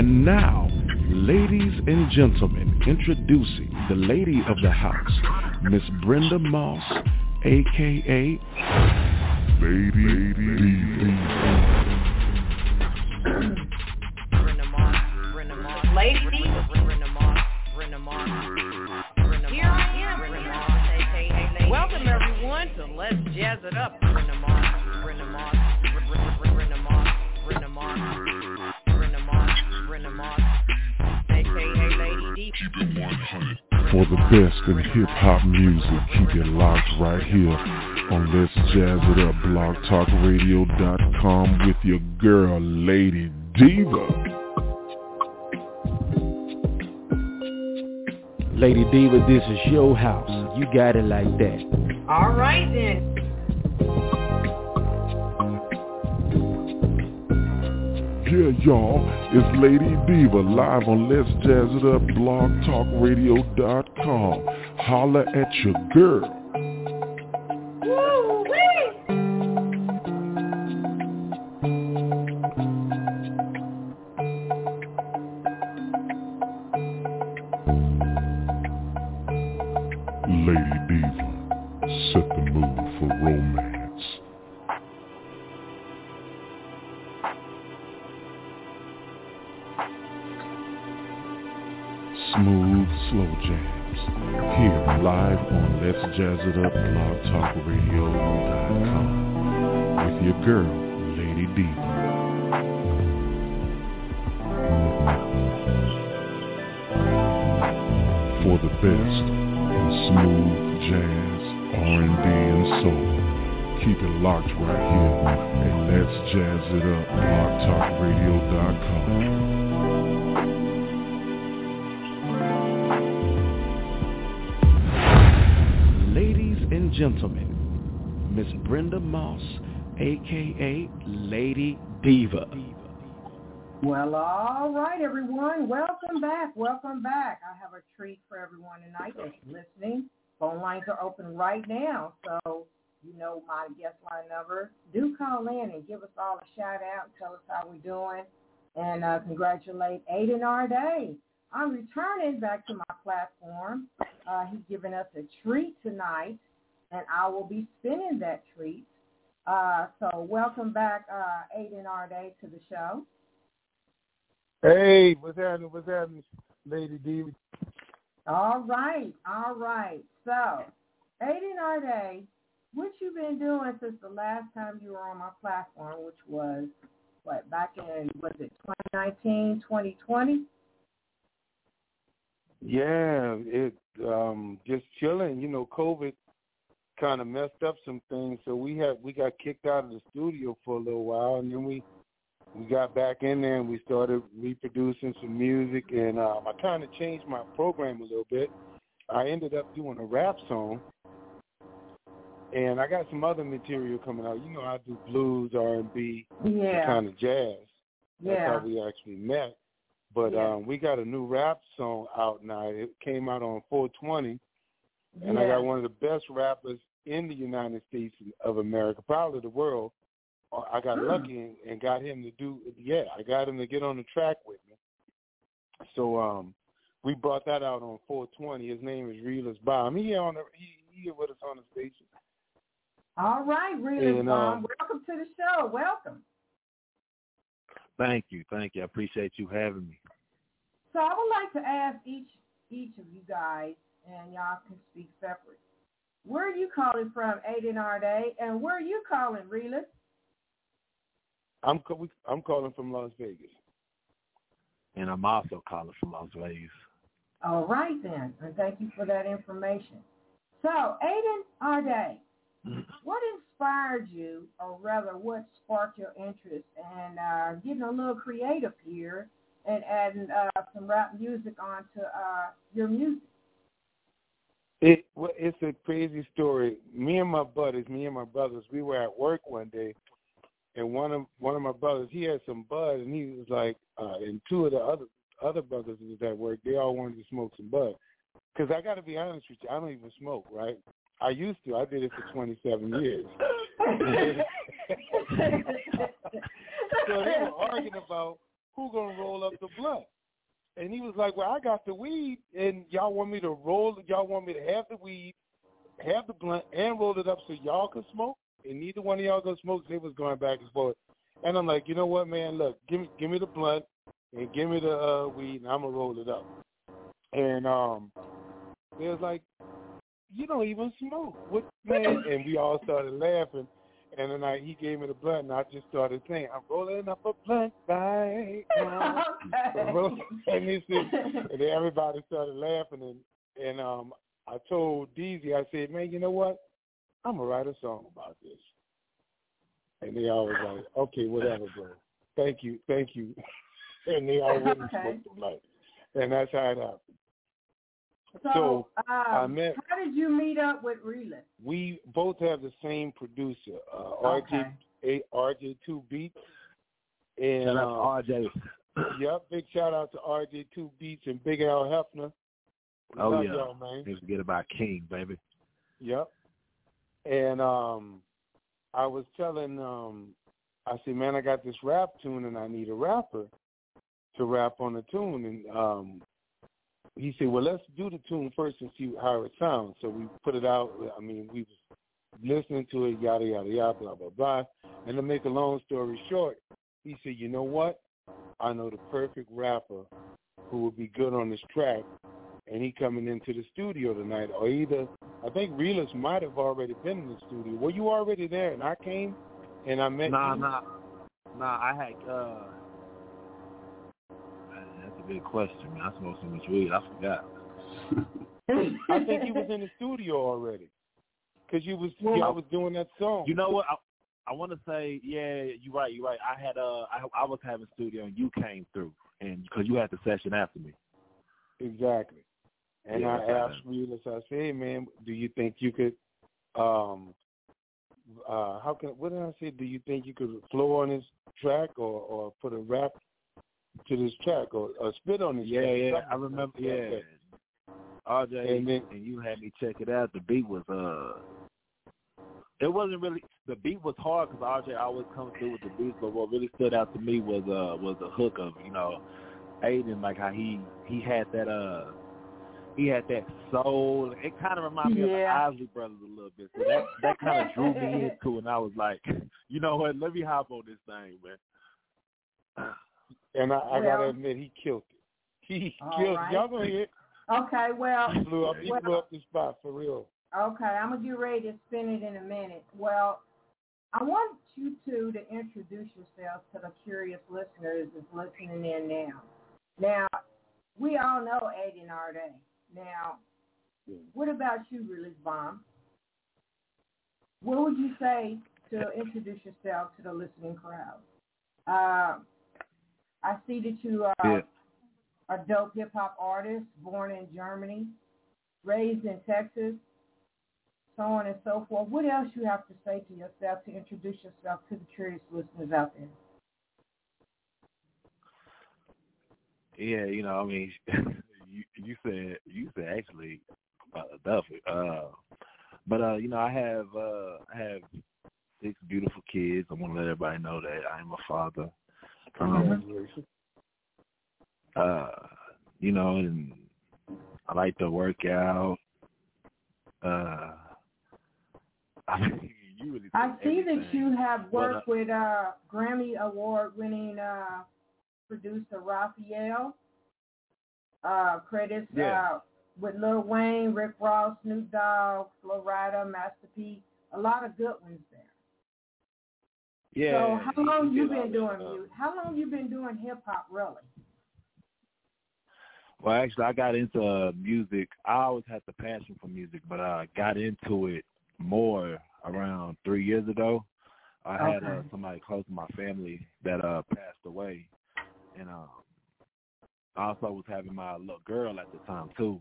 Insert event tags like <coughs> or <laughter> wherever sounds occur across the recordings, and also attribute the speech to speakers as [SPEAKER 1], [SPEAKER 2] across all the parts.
[SPEAKER 1] And now, ladies and gentlemen, introducing the lady of the house, Miss Brenda Moss, aka Lady, Lady
[SPEAKER 2] Lady. Here I am, Welcome everyone to Let's Jazz It Up,
[SPEAKER 1] For the best in hip-hop music, keep it locked right here on Let's Jazz It Up, blogtalkradio.com with your girl, Lady Diva.
[SPEAKER 3] Lady Diva, this is your house. You got it like that.
[SPEAKER 2] All right then.
[SPEAKER 1] Yeah, y'all, it's Lady Diva live on Let's Jazz It Up, blogtalkradio.com. Holla at your girl. Diva. For the best in smooth jazz, R&B, and soul. Keep it locked right here and Let's Jazz It Up blogtalkradio.com. Ladies and gentlemen, Miss Brenda Moss, aka Lady Diva.
[SPEAKER 4] Well, all right, everyone. Welcome back. Welcome back. I have a treat for everyone tonight that's listening. Phone lines are open right now, so you know my guest line number. Do call in and give us all a shout out tell us how we're doing. And uh, congratulate Aiden Arday. I'm returning back to my platform. Uh, he's giving us a treat tonight, and I will be spinning that treat. Uh, so welcome back, uh, Aiden Arday, to the show.
[SPEAKER 5] Hey, what's happening? What's happening, Lady D?
[SPEAKER 4] All right, all right. So, Aiden Arday, what you been doing since the last time you were on my platform, which was, what, back in, was it 2019, 2020?
[SPEAKER 5] Yeah, it um just chilling. You know, COVID kind of messed up some things, so we had we got kicked out of the studio for a little while, and then we we got back in there and we started reproducing some music, and um, I kind of changed my program a little bit. I ended up doing a rap song, and I got some other material coming out. You know, I do blues, R and B,
[SPEAKER 4] Yeah.
[SPEAKER 5] kind of jazz. That's
[SPEAKER 4] Yeah.
[SPEAKER 5] how we actually met. But
[SPEAKER 4] Yeah.
[SPEAKER 5] um, we got a new rap song out now. It came out on 420, and I got one of the best rappers in the United States of America, probably the world. I got
[SPEAKER 4] Hmm.
[SPEAKER 5] lucky and, and got him to do. Yeah, I got him to get on the track with me. So um, we brought that out on 420. His name is Relus Baum. He on the he, he here with us on the station.
[SPEAKER 4] All right, really,
[SPEAKER 5] And,
[SPEAKER 4] Baum.
[SPEAKER 5] um,
[SPEAKER 4] Welcome to the show. Welcome.
[SPEAKER 6] Thank you, thank you. I appreciate you having me.
[SPEAKER 4] So I would like to ask each each of you guys, and y'all can speak separate. Where are you calling from, Aiden Arday, and where are you calling, Relus?
[SPEAKER 5] I'm ca- I'm calling from Las Vegas.
[SPEAKER 6] And I'm also calling from Las Vegas.
[SPEAKER 4] All right then, and thank you for that information. So, Aiden Arday, <clears throat> what inspired you, or rather, what sparked your interest in uh, getting a little creative here and adding uh, some rap music onto uh, your music?
[SPEAKER 5] It well, it's a crazy story. Me and my buddies, me and my brothers, we were at work one day, and one of one of my brothers, he had some bud, and he was like, uh, and two of the other other brothers was at work. They all wanted to smoke some bud. Because I got to be honest with you, I don't even smoke, right? I used to. I did it for 27 years. <laughs> <laughs> so they were arguing about who gonna roll up the blunt? And he was like, well, I got the weed, and y'all want me to roll, y'all want me to have the weed, have the blunt, and roll it up so y'all can smoke? And neither one of y'all gonna smoke. They was going back and forth. And I'm like, you know what, man? Look, give me, give me the blunt, and give me the uh, weed, and I'm gonna roll it up. And um, they was like, you don't even smoke. What man? And we all started laughing. And then I, he gave me the blunt, and I just started saying, "I'm rolling up a blunt right <laughs> now." and he said, and then everybody started laughing, and and um, I told Deezy, I said, "Man, you know what? I'm gonna write a song about this." And they all was like, "Okay, whatever, bro. Thank you, thank you." <laughs> and they all wouldn't
[SPEAKER 4] Okay.
[SPEAKER 5] smoke the blunt, and that's how it happened.
[SPEAKER 4] So,
[SPEAKER 5] So, I
[SPEAKER 4] um,
[SPEAKER 5] met-
[SPEAKER 4] how did you meet up with Relus?
[SPEAKER 5] We both have the same producer, uh,
[SPEAKER 4] Okay.
[SPEAKER 5] RJ RJ2 Beats, and
[SPEAKER 6] Shout out to RJ. <coughs>
[SPEAKER 5] Yep, big shout out to RJ2 Beats and Big Al Hefner. We
[SPEAKER 6] Oh
[SPEAKER 5] love
[SPEAKER 6] yeah.
[SPEAKER 5] y'all, man.
[SPEAKER 6] Can't forget about King, baby.
[SPEAKER 5] Yep. And um, I was telling, um, I said, man, I got this rap tune and I need a rapper to rap on the tune. And um, he said, well, let's do the tune first and see how it sounds. So we put it out. I mean, we was listening to it, yada, yada, yada, blah, blah, blah. And to make a long story short, he said, you know what? I know the perfect rapper who would be good on this track and he coming into the studio tonight, or either I think Relus might have already been in the studio. Were you already there? And I came and I met
[SPEAKER 6] Nah,
[SPEAKER 5] you.
[SPEAKER 6] nah, nah. I had. uh good question, man. I smoked so much weed, I forgot.
[SPEAKER 5] I think you was in the studio already, cause you was
[SPEAKER 4] Well-
[SPEAKER 5] y'all was doing that song.
[SPEAKER 6] You know what? I, I want to say, yeah, you're right. You're right. I had uh, I, I was having studio, and you came through, and because you had the session after me.
[SPEAKER 5] exactly. And
[SPEAKER 6] Yeah,
[SPEAKER 5] I asked Relus, I said, hey man, do you think you could, um, uh, how can what did I say? Do you think you could flow on this track or or put a rap to this track or, or spit on this?
[SPEAKER 6] Yeah,
[SPEAKER 5] track?
[SPEAKER 6] yeah.
[SPEAKER 5] Something
[SPEAKER 6] I remember.
[SPEAKER 5] like
[SPEAKER 6] Yeah.
[SPEAKER 5] that.
[SPEAKER 6] RJ
[SPEAKER 5] And then-
[SPEAKER 6] and you had me check it out. The beat was uh, it wasn't really the beat was hard because RJ always comes through with the beats. But what really stood out to me was uh was the hook of you know, Aiden like how he he had that uh. He had that soul. It kind of reminded me of the
[SPEAKER 4] Yeah.
[SPEAKER 6] Isley Brothers a little bit. So that that kind of drew me <laughs> into it. And I was like, <laughs> you know what? Let me hop on this thing, man.
[SPEAKER 5] And I, I gotta admit, he killed it. He killed
[SPEAKER 4] right.
[SPEAKER 5] it. Y'all gonna hear.
[SPEAKER 4] Okay, well,
[SPEAKER 5] He blew up. He
[SPEAKER 4] well,
[SPEAKER 5] blew up the spot for real.
[SPEAKER 4] Okay, I'm gonna get ready to spin it in a minute. Well, I want you two to introduce yourselves to the curious listeners that's listening in now. Now, we all know Aiden Arday. Now, what about you, Relus Baum? What would you say to introduce yourself to the listening crowd? Uh, I see that you are
[SPEAKER 6] Yeah.
[SPEAKER 4] a dope hip hop artist, born in Germany, raised in Texas, so on and so forth. What else you have to say to yourself to introduce yourself to the curious listeners out there?
[SPEAKER 6] Yeah, you know, I mean, <laughs> you you said you said actually, uh, Duffy. Uh, but uh, you know, I have uh, I have six beautiful kids. I want to let everybody know that I am a father. Um, uh, you know, and I like to work out. Uh, <laughs> I mean, you really.
[SPEAKER 4] I see that you have
[SPEAKER 6] But, uh,
[SPEAKER 4] worked with uh, Grammy Award winning uh, producer Raphael. Uh, credits
[SPEAKER 6] Yeah.
[SPEAKER 4] uh, with Lil Wayne, Rick Ross, Snoop Dogg, Flo Rida, Master P. A lot of good ones there.
[SPEAKER 6] Yeah.
[SPEAKER 4] so how long you been doing music? How long you been doing hip hop really?
[SPEAKER 6] Well, actually, I got into uh, music. I always had the passion for music, but I got into it more around three years ago. I had uh, somebody close to my family that uh passed away, and um, I also was having my little girl at the time too,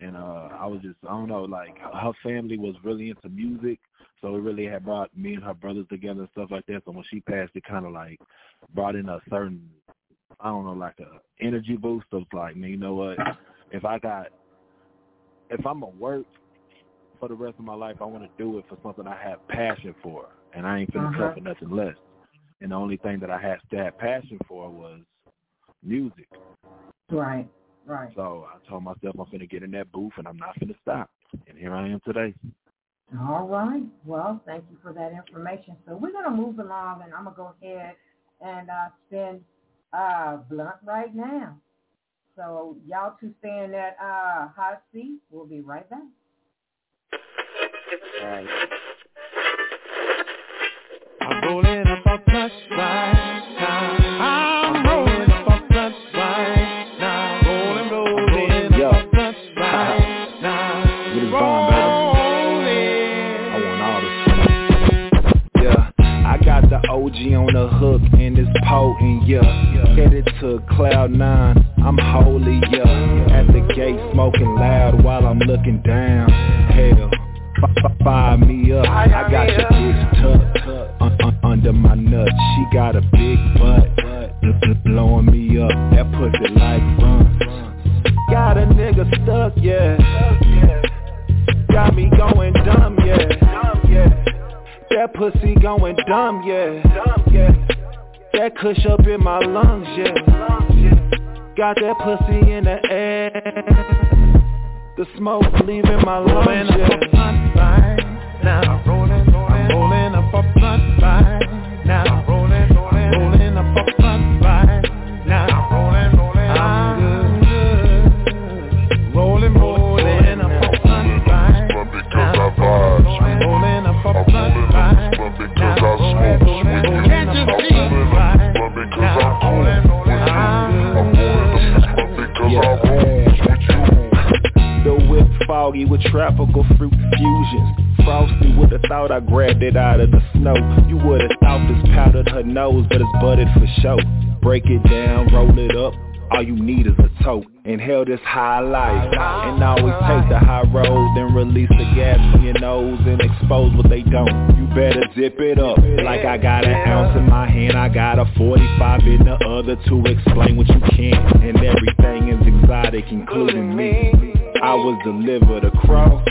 [SPEAKER 6] and uh, I was just I don't know like her family was really into music, so it really had brought me and her brothers together and stuff like that. So when she passed, it kind of like brought in a certain I don't know, like a energy boost of like, man, you know what? If I got, if I'm gonna work for the rest of my life, I want to do it for something I have passion for, and I ain't finna
[SPEAKER 4] Uh-huh.
[SPEAKER 6] cut for nothing less. And the only thing that I had to have passion for was music.
[SPEAKER 4] Right, right.
[SPEAKER 6] So I told myself I'm gonna get in that booth and I'm not gonna stop. And here I am today.
[SPEAKER 4] All right. Well, thank you for that information. So we're gonna move along, and I'm gonna go ahead and uh, spin uh, blunt right now. So y'all two stay in that uh, hot seat. We'll be right back.
[SPEAKER 7] All right. I'm rolling up a plus right
[SPEAKER 3] OG on the hook and it's potent, yeah. Headed to cloud nine, I'm holy, yeah. At the gate smoking loud while I'm looking down. Hell, fire me up. I got your bitch tucked un- un- under my nuts. She got a big butt, bl- bl- blowing me up. That pussy like rum. Got a nigga stuck, yeah. Got me going dumb, yeah. That pussy going dumb, yeah. That kush up in my lungs, yeah. Got that pussy in the air. The smoke leaving my
[SPEAKER 7] Rolling
[SPEAKER 3] lungs,
[SPEAKER 7] up a
[SPEAKER 3] yeah.
[SPEAKER 7] blunt right now. Rolling, rolling, rolling up a blunt right now.
[SPEAKER 3] Foggy with tropical fruit fusions. Frosty with the thought I grabbed it out of the snow. You would've thought this powdered her nose, but it's budded for show. Break it down, roll it up. All you need is a tote. Inhale this high life and always take the high road. Then release the gas from your nose and expose what they don't. You better zip it up like I got an ounce in my hand. I got a 45 in the other to explain what you can't. And everything is exotic, including me. I was delivered across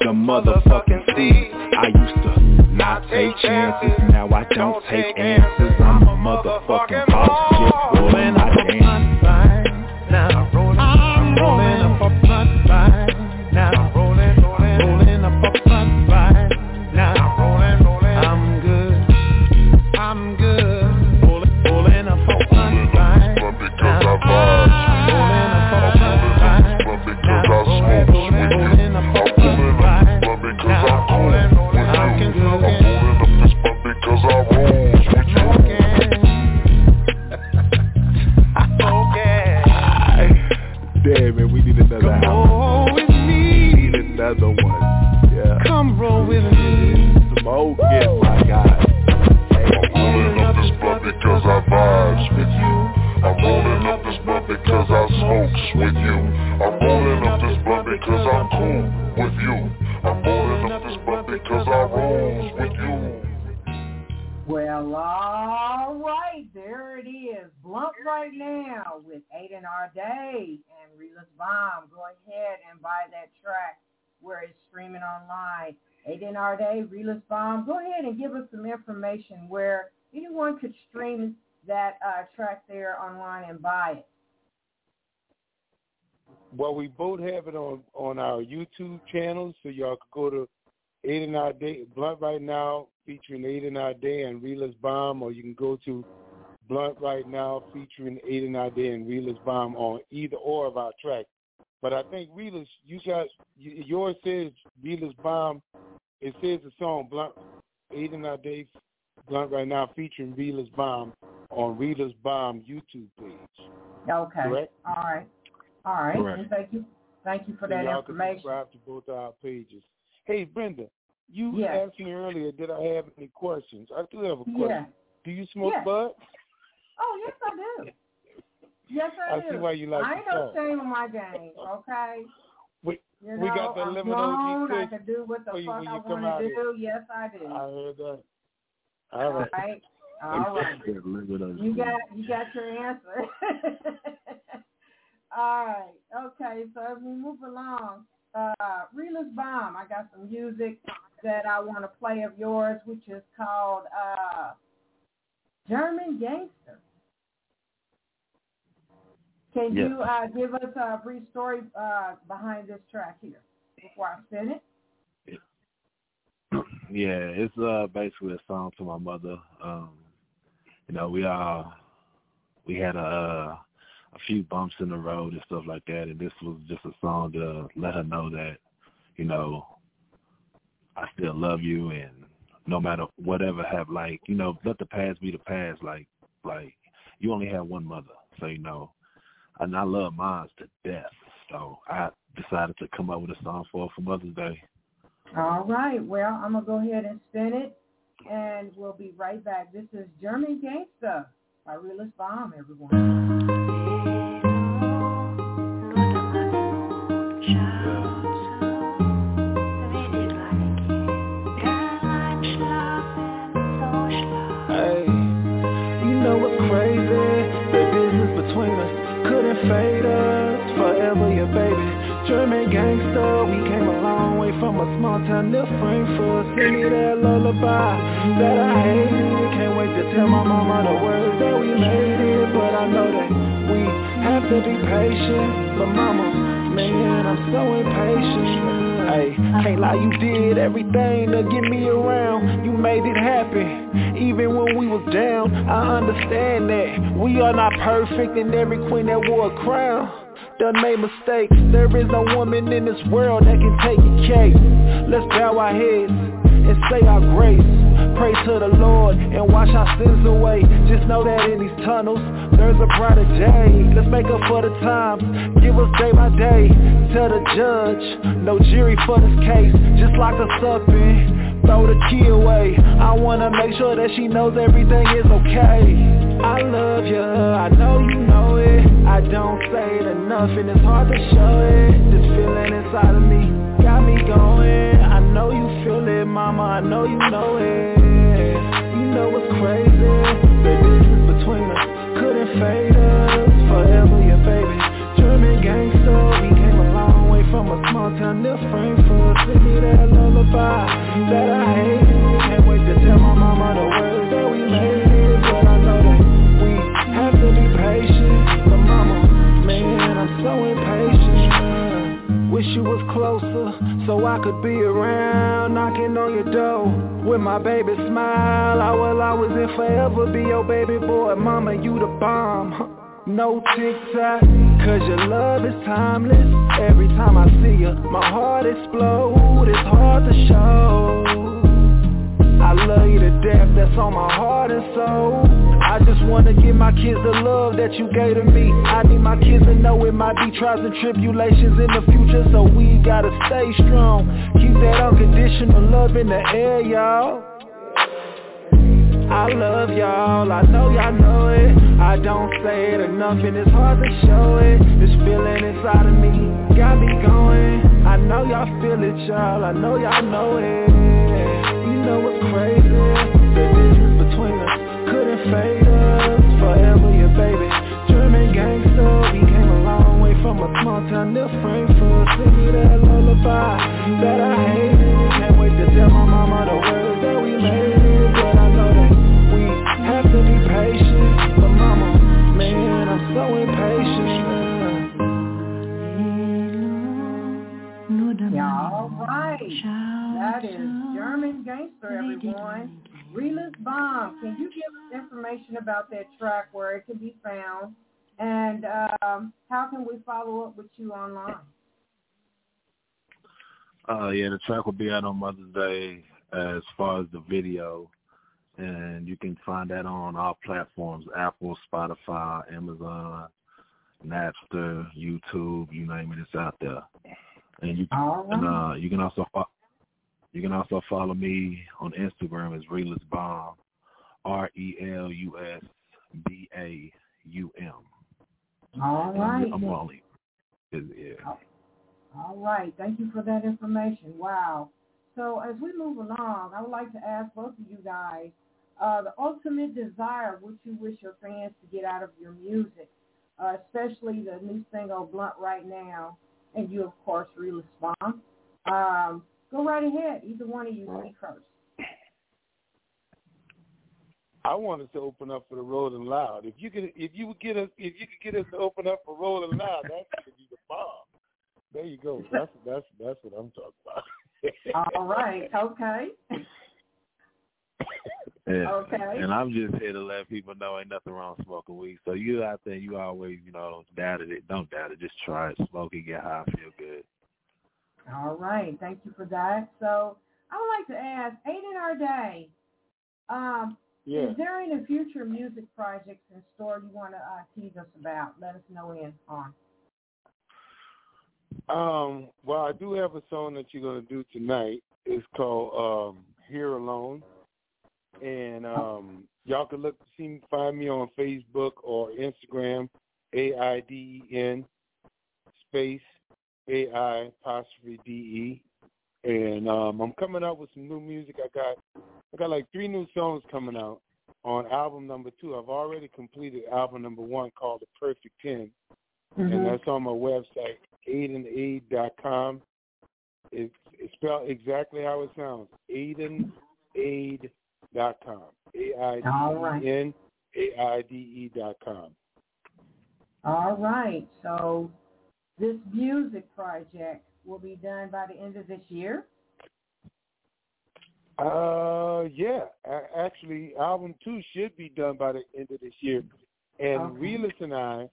[SPEAKER 3] the motherfucking sea. I used to not take chances, now I don't take answers. I'm a motherfucking boss, just rolling my dance. Damn it, we need another
[SPEAKER 7] Come
[SPEAKER 3] album.
[SPEAKER 7] roll with
[SPEAKER 3] We need another one. Yeah.
[SPEAKER 7] Come roll with me.
[SPEAKER 3] Smoke it, my God.
[SPEAKER 7] I'm rolling up this blunt because I vibes with you. I'm rolling up this blunt because I smokes with you. I'm rolling up this blunt because I'm cool with you. I'm rolling up this blunt because I rolls with you.
[SPEAKER 4] Well, all right, there it is. Blunt right now with Aiden R. Day and Relus Baum. Go ahead and buy that track where it's streaming online. Aiden R. Day, Relus Baum. Go ahead and give us some information where anyone could stream that uh, track there online and buy it.
[SPEAKER 5] Well, we both have it on on our YouTube channel, so y'all can go to Eight and Our Day Blunt right now, featuring Eight and Our Day and Relus Baum, or you can go to Blunt right now, featuring Eight and Our Day and Relus Baum on either or of our tracks. But I think Relus, you got yours says Relus Baum. It says the song Blunt Eight and Our Day Blunt right now, featuring Relus Baum on Relus Baum YouTube page.
[SPEAKER 4] Okay.
[SPEAKER 5] Correct.
[SPEAKER 4] All right. All right.
[SPEAKER 6] Correct.
[SPEAKER 4] And thank you. Thank you for
[SPEAKER 5] So
[SPEAKER 4] that
[SPEAKER 5] y'all can
[SPEAKER 4] information.
[SPEAKER 5] subscribe to both our pages. Hey, Brenda, you
[SPEAKER 4] Yes.
[SPEAKER 5] asked me earlier, did I have any questions? I do have a question.
[SPEAKER 4] Yeah.
[SPEAKER 5] Do you smoke
[SPEAKER 4] Yes.
[SPEAKER 5] bud?
[SPEAKER 4] Oh, yes, I do. <laughs> Yes, I,
[SPEAKER 5] I
[SPEAKER 4] do.
[SPEAKER 5] see why you like
[SPEAKER 4] I ain't no shame in my game, <laughs> okay?
[SPEAKER 5] We,
[SPEAKER 4] You
[SPEAKER 5] We got the
[SPEAKER 4] I'm
[SPEAKER 5] Lemon
[SPEAKER 4] I can do what the
[SPEAKER 5] for you
[SPEAKER 4] fuck
[SPEAKER 5] when
[SPEAKER 4] I
[SPEAKER 5] you come
[SPEAKER 4] want
[SPEAKER 5] out
[SPEAKER 4] to
[SPEAKER 5] here.
[SPEAKER 4] Yes, I do.
[SPEAKER 5] I heard that. All
[SPEAKER 4] All
[SPEAKER 5] right. <laughs>
[SPEAKER 4] right. All right. You got you got your answer. <laughs> All right. Okay. So as we move along, uh, Relus Baum. I got some music that I want to play of yours, which is called uh, German Gangster. Can
[SPEAKER 6] Yes.
[SPEAKER 4] you uh, give us a brief story uh, behind this track here before I spin it? <clears throat>
[SPEAKER 6] yeah, it's uh basically a song to my mother. Um, you know, we all we had a uh, a few bumps in the road and stuff like that, and this was just a song to let her know that, you know, I still love you, and no matter whatever have like, you know, let the past be the past. Like, like you only have one mother, so you know, and I love mine to death. So I decided to come up with a song for her for Mother's Day.
[SPEAKER 4] All right. Well, I'm going to go ahead and spin it, and we'll be right back. This is German Gangsta by Relus Baum, everyone.
[SPEAKER 3] Hey, a small town near Frankfurt. Sing me that lullaby that I hate. Can't wait to tell my mama the words that we made it, but I know that we have to be patient. But mama, man, I'm so impatient. Hey, can't lie, you did everything to get me around. You made it happen, even when we was down. I understand that we are not perfect, and every queen that wore a crown done made mistakes. There is no woman in this world that can take a cake. Let's bow our heads and say our grace. Pray to the Lord and wash our sins away. Just know that in these tunnels, there's a brighter day. Let's make up for the times. Give us day by day. Tell the judge, no jury for this case. Just lock us up and throw the key away. I wanna make sure that she knows everything is okay. I love you, I know you know it. I don't say it enough and it's hard to show it. This feeling inside of me got me going. I know you feel it, mama, I know you know it. You know what's crazy? The distance between us couldn't fade us forever, yeah, baby. German gangster, we came a long way from a small town near Frankfurt. Sing me that lullaby that I hate. Can't wait to tell my mama the so I could be around, knocking on your door with my baby smile. I will always and forever be your baby boy, mama. You the bomb. <laughs> No tic-tac, cause your love is timeless Every time I see you, my heart explodes It's hard to show I love you to death, that's on my heart and soul I just wanna give my kids the love that you gave to me. I need my kids to know it might be trials and tribulations in the future So we gotta stay strong. Keep that unconditional love in the air, y'all. I love y'all, I know y'all know it. I don't say it enough and it's hard to show it. This feeling inside of me got me going. I know y'all feel it y'all, I know y'all know it. You know what's crazy? The distance between us couldn't fade a small town near Frankfurt Sing me that lullaby that I hate Can't wait to tell my mama the words that we made But I know that we have to be patient But mama, man, I'm so impatient
[SPEAKER 4] Yeah, all right. That is German Gangster, everyone. Relus Baum. Can you give us information about that track, where it can be found, and um, how can we follow up with you online?
[SPEAKER 6] Uh, yeah, the track will be out on Mother's Day as far as the video, and you can find that on all platforms: Apple, Spotify, Amazon, Napster, YouTube. You name it, it's out there. And you
[SPEAKER 4] All
[SPEAKER 6] and uh, you can also you can also follow me on Instagram as Relus Baum, R E L U S B A U M.
[SPEAKER 4] All right.
[SPEAKER 6] I'm only yeah.
[SPEAKER 4] All right. Thank you for that information. Wow. So as we move along, I would like to ask both of you guys uh, the ultimate desire what you wish your fans to get out of your music, uh, especially the new single Blunt right now, and you, of course, Baum. Um, go right ahead. Either one of you speak first.
[SPEAKER 5] I want us to open up for the Rolling Loud. If you could, if you would get us, if you could get us to open up for Rolling Loud, that gonna be the bomb. There you go. That's that's that's what I'm talking
[SPEAKER 4] about. <laughs> All right. Okay.
[SPEAKER 6] Yeah.
[SPEAKER 4] Okay.
[SPEAKER 6] And I'm just here to let people know ain't nothing wrong with smoking weed. So you out there, you always, you know, don't doubt it. Don't doubt it. Just try it. Smoke it, get high, feel good.
[SPEAKER 4] All right. Thank you for that. So I would like to ask, Eight in Our Day, um,
[SPEAKER 5] yeah.
[SPEAKER 4] is there any future music projects in store you want to uh, tease us about? Let us know in on.
[SPEAKER 5] Um, well, I do have a song that you're going to do tonight. It's called um, Here Alone. And um, y'all can look see me, find me on Facebook or Instagram, A I D E N space A I apostrophe D E. And um, I'm coming out with some new music. I got I got like three new songs coming out on album number two. I've already completed album number one called The Perfect 10
[SPEAKER 4] mm-hmm.
[SPEAKER 5] and that's on my website, aidenaid.com. It's, it's spelled exactly how it sounds, aidenaid.com. A-I-D-E-N-A-I-D-E dot com.
[SPEAKER 4] All right. So this music project will be done by the end of this year?
[SPEAKER 5] Uh, yeah. Actually, album two should be done by the end of this year. And
[SPEAKER 4] okay.
[SPEAKER 5] Relus and I,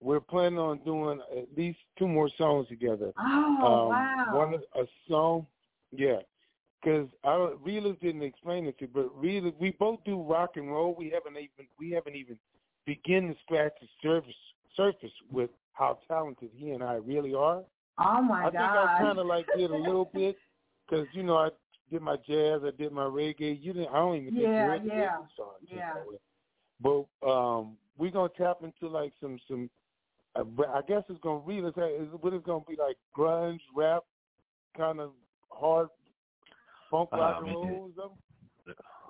[SPEAKER 5] we're planning on doing at least two more songs together.
[SPEAKER 4] Oh,
[SPEAKER 5] um,
[SPEAKER 4] wow.
[SPEAKER 5] One a song, yeah. Because I Relus didn't explain it to, you, but Relus, we both do rock and roll. We haven't even we haven't even begin to scratch the surface surface with how talented he and I really are.
[SPEAKER 4] Oh my
[SPEAKER 5] I
[SPEAKER 4] God!
[SPEAKER 5] I think I kind of like did a little bit because you know I did my jazz, I did my reggae. You didn't. I don't even think
[SPEAKER 4] yeah,
[SPEAKER 5] you heard the
[SPEAKER 4] yeah,
[SPEAKER 5] reggae song.
[SPEAKER 4] yeah.
[SPEAKER 5] But um, we're gonna tap into like some some. Uh, I guess it's gonna really what it's gonna be like grunge rap, kind of hard funk rock
[SPEAKER 6] uh,
[SPEAKER 5] and roll.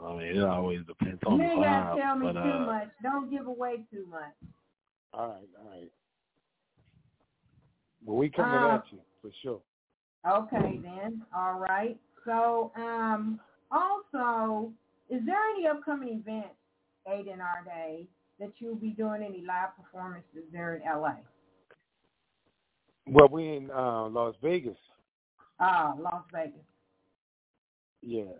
[SPEAKER 6] I mean, it always depends on
[SPEAKER 4] you
[SPEAKER 6] the
[SPEAKER 4] ain't
[SPEAKER 6] vibe.
[SPEAKER 4] gotta tell me
[SPEAKER 6] but,
[SPEAKER 4] too
[SPEAKER 6] uh,
[SPEAKER 4] much. Don't give away too much.
[SPEAKER 5] All right, all right. Well, we coming
[SPEAKER 4] Uh,
[SPEAKER 5] at you for sure.
[SPEAKER 4] Okay then. All right. So, um, also, is there any upcoming events, Our Day, that you'll be doing any live performances there in LA?
[SPEAKER 5] Well, we in uh, Las Vegas.
[SPEAKER 4] Ah, Las Vegas.
[SPEAKER 5] Yeah.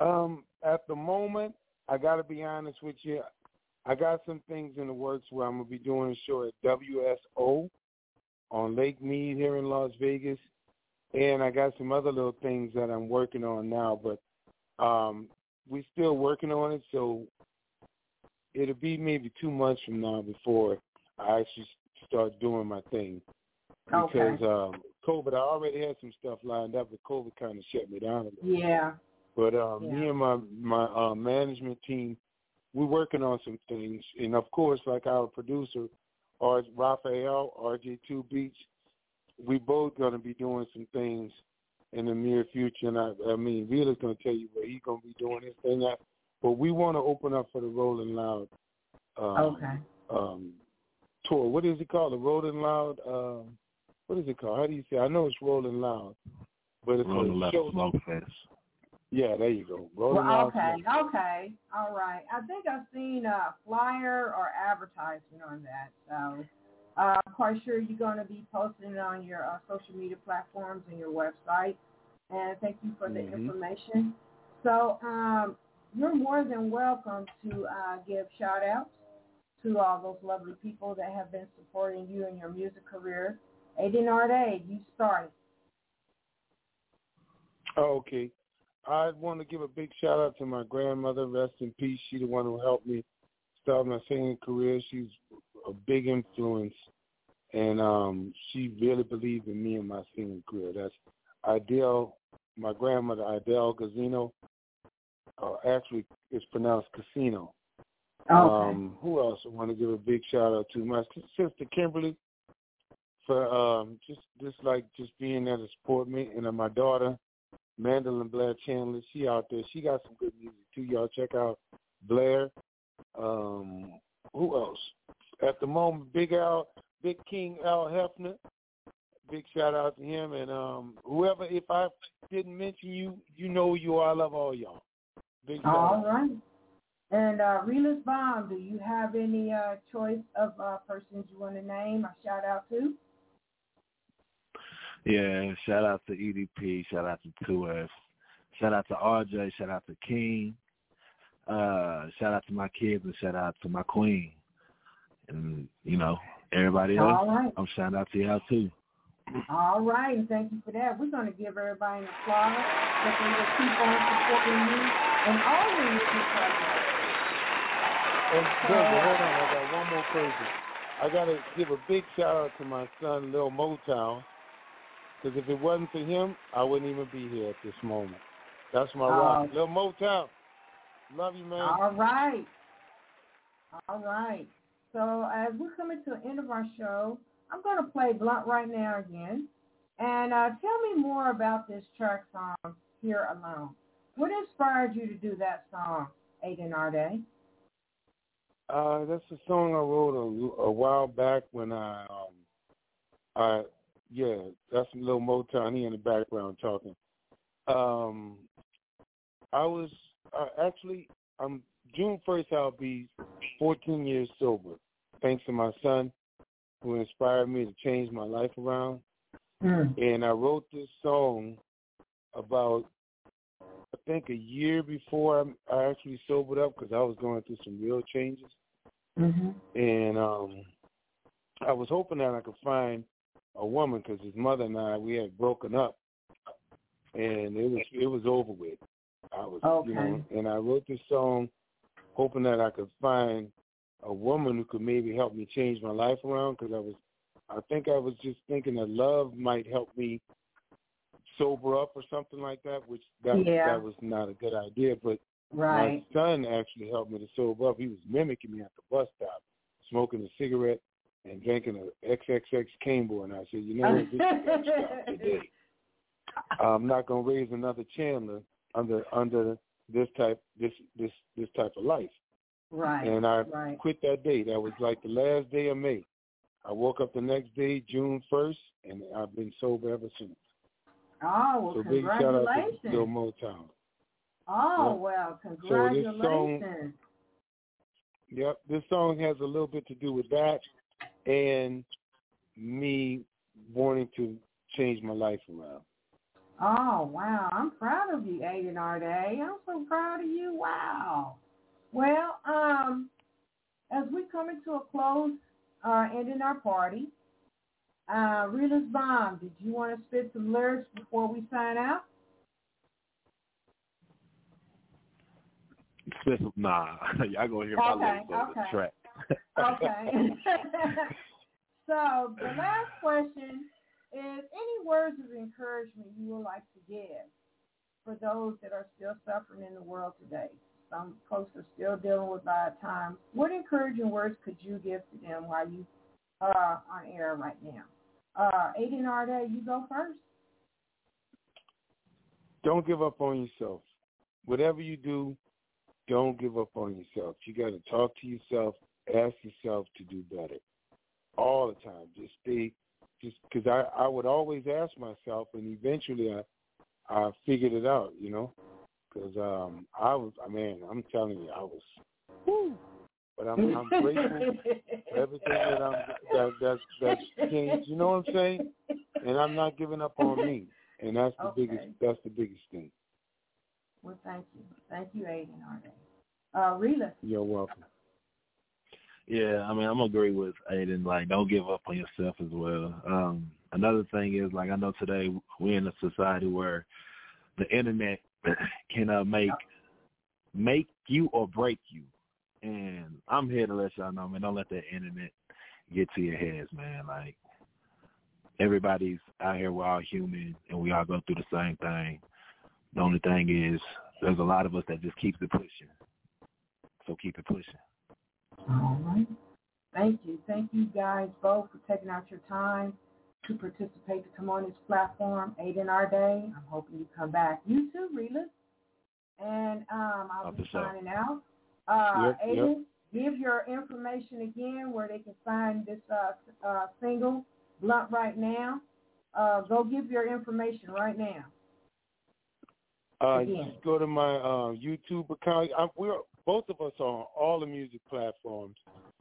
[SPEAKER 5] Um, at the moment, I got to be honest with you. I got some things in the works where I'm gonna be doing a show at WSO on Lake Mead here in Las Vegas, and I got some other little things that I'm working on now. But um, we're still working on it, so it'll be maybe two months from now before I actually start doing my thing. Because
[SPEAKER 4] Okay.
[SPEAKER 5] um, COVID, I already had some stuff lined up, but COVID kind of shut me down a little.
[SPEAKER 4] Yeah.
[SPEAKER 5] But um, me and my my uh, management team, we're working on some things, and of course, like our producer, R. Raphael, RJ2 Beats, we both going to be doing some things in the near future. And I, I mean, Vila's going to tell you where he's going to be doing his thing at. But we want to open up for the Rolling Loud um,
[SPEAKER 4] Okay.
[SPEAKER 5] um, tour. What is it called? The Rolling Loud. Um, what is it called? How do you say? I know it's Rolling Loud, but it's
[SPEAKER 6] Rolling
[SPEAKER 5] a
[SPEAKER 6] Loud
[SPEAKER 5] show.
[SPEAKER 6] Smoke Fest.
[SPEAKER 5] Yeah, there you go. Rolling
[SPEAKER 4] Well, okay, okay, all right. I think I've seen a flyer or advertisement on that, so uh, I'm quite sure you're going to be posting it on your uh, social media platforms and your website. And thank you for the
[SPEAKER 5] Mhm.
[SPEAKER 4] information. So um, you're more than welcome to uh, give shout outs to all those lovely people that have been supporting you in your music career. Aiden Arde, you started.
[SPEAKER 5] Oh, okay. I want to give a big shout out to my grandmother. Rest in peace. She's the one who helped me start my singing career. She's a big influence, and um, she really believed in me and my singing career. That's Idell, my grandmother, Idell Gazino. Uh, actually, it's pronounced Casino. Um, who else I want to give a big shout out to? My sister Kimberly for um, just just like just being there to support me, and then my daughter Mandolin Blair Chandler. She out there. She got some good music too. Y'all check out Blair. Um, who else? At the moment, Big Al, Big King Al Hefner. Big shout out to him and um, whoever. If I didn't mention you, you know who you are. I love all y'all. Big shout
[SPEAKER 4] All right. And uh, Relus Baum, do you have any uh, choice of uh, persons you want to name or shout out to?
[SPEAKER 6] Yeah, shout out to EDP, shout out to 2F, shout out to RJ, shout out to King, uh, shout out to my kids, and shout out to my queen. And, you know, everybody else,
[SPEAKER 4] All right.
[SPEAKER 6] I'm shouting out to y'all too.
[SPEAKER 4] All right, and thank you for that. We're going to give everybody an applause that they will keep on supporting you and always keep supporting
[SPEAKER 5] And Brenda, hold on, I got one more person. I gotta give a big shout out to my son, Lil Motown, because if it wasn't for him, I wouldn't even be here at this moment. That's my rock, Little Motown. Love you, man.
[SPEAKER 4] All right. All right. So as we're coming to the end of our show, I'm going to play Blunt right now again. And uh, tell me more about this track song, Here Alone. What inspired you to do that song, Aiden Arde?
[SPEAKER 5] Uh, that's a song I wrote a, a while back when I, um, I, yeah, that's a little Motown. He in the background talking. Um, I was uh, actually, um, June first. I'll be 14 years sober, thanks to my son, who inspired me to change my life around.
[SPEAKER 4] Mm.
[SPEAKER 5] And I wrote this song about, I think, a year before I, I actually sobered up because I was going through some real changes
[SPEAKER 4] Mm-hmm.
[SPEAKER 5] and um I was hoping that I could find a woman because his mother and I we had broken up, and it was it was over with. I was
[SPEAKER 4] Okay.
[SPEAKER 5] you know, and I wrote this song hoping that I could find a woman who could maybe help me change my life around because I was I think I was just thinking that love might help me sober up or something like that, which that
[SPEAKER 4] Yeah.
[SPEAKER 5] that was not a good idea, but
[SPEAKER 4] Right.
[SPEAKER 5] my son actually helped me to sober up. He was mimicking me at the bus stop, smoking a cigarette and drinking a XXX Campbell, and I said, you know what, this got to stop <laughs> today. I'm not gonna raise another Chandler under under this type this this this type of life.
[SPEAKER 4] right.
[SPEAKER 5] And I
[SPEAKER 4] right.
[SPEAKER 5] quit that day. That was like the last day of May. I woke up the next day, June first, and I've been sober ever since.
[SPEAKER 4] Oh, well,
[SPEAKER 5] so big shout out to
[SPEAKER 4] congratulations.
[SPEAKER 5] Bill Motown.
[SPEAKER 4] Oh,
[SPEAKER 5] Yep.
[SPEAKER 4] well,
[SPEAKER 5] So this
[SPEAKER 4] congratulations.
[SPEAKER 5] song- Yep, this song has a little bit to do with that and me wanting to change my life around.
[SPEAKER 4] Oh, wow. I'm proud of you, Aiden Arday. I'm so proud of you. Wow. Well, um, as we come into a close, uh, ending our party, uh, Relus Baum, did you want to spit some lyrics before we sign out?
[SPEAKER 6] Special, nah, <laughs> y'all gonna hear my
[SPEAKER 4] Okay,
[SPEAKER 6] lyrics on the track.
[SPEAKER 4] Okay. <laughs> so the last question is any words of encouragement you would like to give for those that are still suffering in the world today? Some folks are still dealing with bad times. What encouraging words could you give to them while you are on air right now? Uh, Aiden Arda, you go first.
[SPEAKER 5] Don't give up on yourself. Whatever you do, don't give up on yourself. You got to talk to yourself, ask yourself to do better all the time. Just stay, just because I I would always ask myself, and eventually I I figured it out, you know, because um I was I mean I'm telling you I was, whew, but I'm I'm grateful for everything that I'm that that that's changed. You know what I'm saying? And I'm not giving up on me, and that's the
[SPEAKER 4] Okay.
[SPEAKER 5] biggest that's the biggest thing.
[SPEAKER 4] Well, thank you. Thank you, Aiden Arda. Uh, Rita.
[SPEAKER 5] You're welcome.
[SPEAKER 6] Yeah, I mean, I'm agree with Aiden. Like, don't give up on yourself as well. Um, another thing is, like, I know today we're in a society where the internet <clears throat> can uh, make make you or break you. And I'm here to let y'all know, man, don't let that internet get to your heads, man. Like, everybody's out here. We're all human, and we all go through the same thing. The only thing is, there's a lot of us that just keeps it pushing. So keep it pushing.
[SPEAKER 4] All right. Thank you. Thank you guys both for taking out your time to participate to come on this platform. Aiden our day. I'm hoping you come back. You too, Rita. And um, I'll be signing out. Uh,
[SPEAKER 5] Yep, yep.
[SPEAKER 4] Aiden, give your information again where they can find this uh, uh, single, Blunt, right now. Uh, go give your information right now.
[SPEAKER 5] Uh, just go to my uh, YouTube account. I'm, we're both of us are on all the music platforms.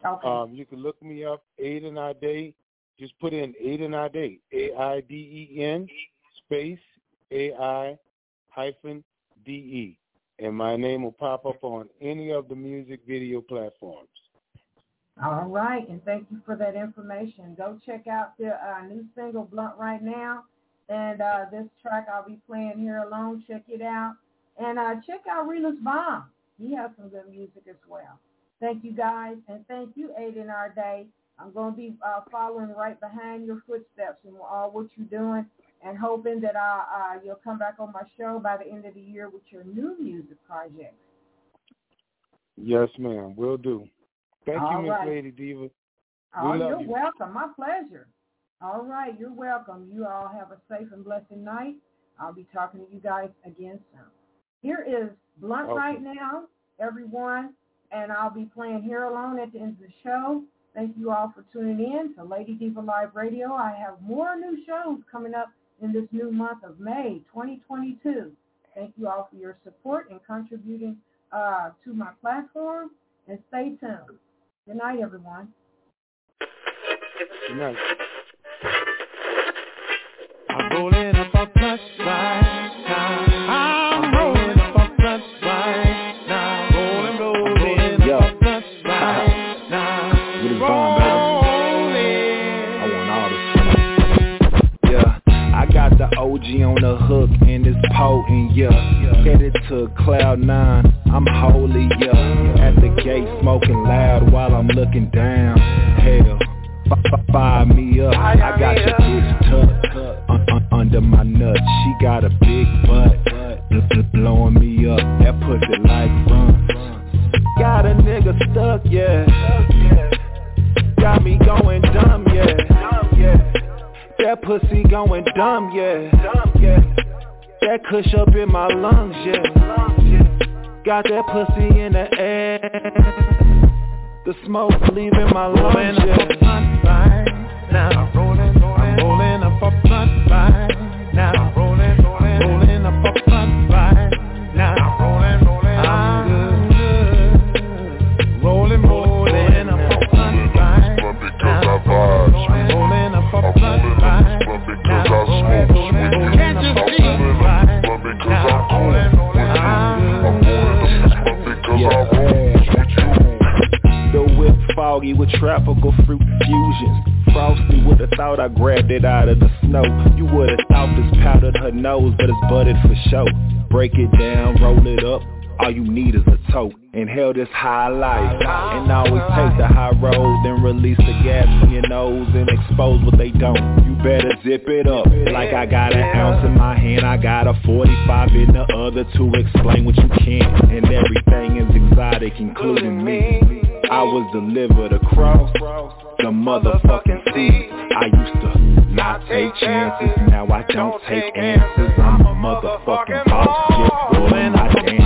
[SPEAKER 4] Okay.
[SPEAKER 5] Um, you can look me up, Aiden Ade. Just put in Aiden Ade, A-I-D-E-N space A-I hyphen D-E. And my name will pop up on any of the music video platforms.
[SPEAKER 4] All right, and thank you for that information. Go check out the uh, new single Blunt right now, and uh, this track I'll be playing here alone. Check it out, and uh, check out Relus Baum. He has some good music as well. Thank you guys, and thank you, Aiden Ade. I'm going to be uh, following right behind your footsteps and all what you're doing, and hoping that I, uh, you'll come back on my show by the end of the year with your new music project.
[SPEAKER 5] Yes, ma'am. Will do. Thank
[SPEAKER 4] All
[SPEAKER 5] you, Miss
[SPEAKER 4] right.
[SPEAKER 5] Lady Diva.
[SPEAKER 4] Oh,
[SPEAKER 5] We
[SPEAKER 4] you're
[SPEAKER 5] you.
[SPEAKER 4] welcome. My pleasure. All right, you're welcome. You all have a safe and blessed night. I'll be talking to you guys again soon. Here is Blunt
[SPEAKER 5] Okay.
[SPEAKER 4] right now, everyone, and I'll be playing Here Alone at the end of the show. Thank you all for tuning in to Lady Diva Live Radio. I have more new shows coming up in this new month of May 2022. Thank you all for your support and contributing uh, to my platform, and stay tuned. Good night, everyone.
[SPEAKER 5] Good night.
[SPEAKER 7] I'm rolling up a plus
[SPEAKER 3] OG on the hook and it's potent, yeah. Headed to cloud nine, I'm holy, yeah. At the gate smoking loud while I'm looking down. Hell, fire me up. I got the bitch tucked un- un- under my nuts. She got a big butt, bl- bl- blowing me up. That pussy like run. Got a nigga stuck, yeah. That pussy going dumb, yeah. That kush up in my lungs, yeah. Got that pussy in the air. The smoke leaving my lungs, yeah.
[SPEAKER 7] I'm rolling, rolling, rolling up a blunt right
[SPEAKER 3] foggy with tropical fruit fusions. Frosty with the thought I grabbed it out of the snow. You would've thought this powdered her nose, but it's budded for show. Break it down, roll it up. All you need is a tote. Inhale this high life and always take the high road. Then release the gas from your nose and expose what they don't. You better zip it up like I got an ounce in my hand. I got a 45 in the other to explain what you can't. And everything is exotic, including me. I was delivered across the motherfucking sea. I used to not take chances, now I don't take answers. I'm a motherfucking boss, doing my dance.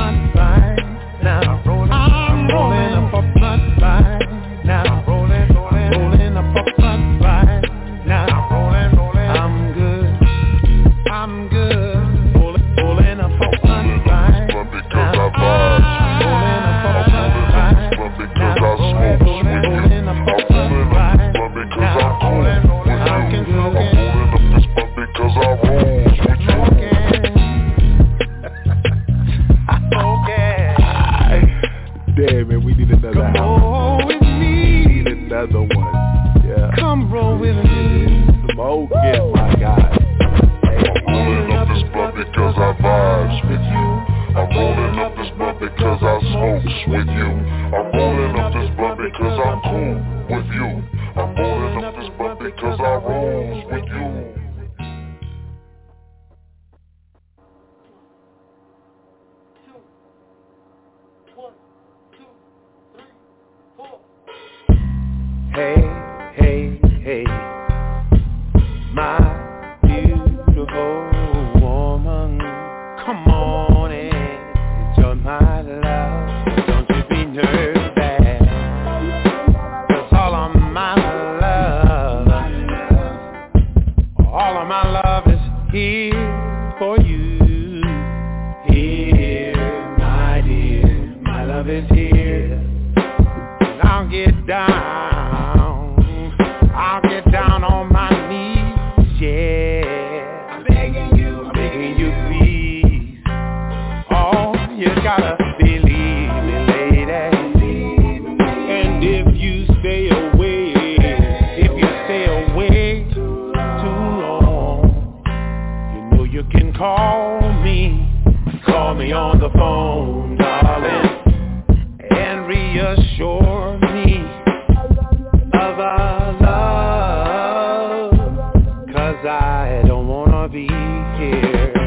[SPEAKER 3] Cause
[SPEAKER 7] I don't wanna be here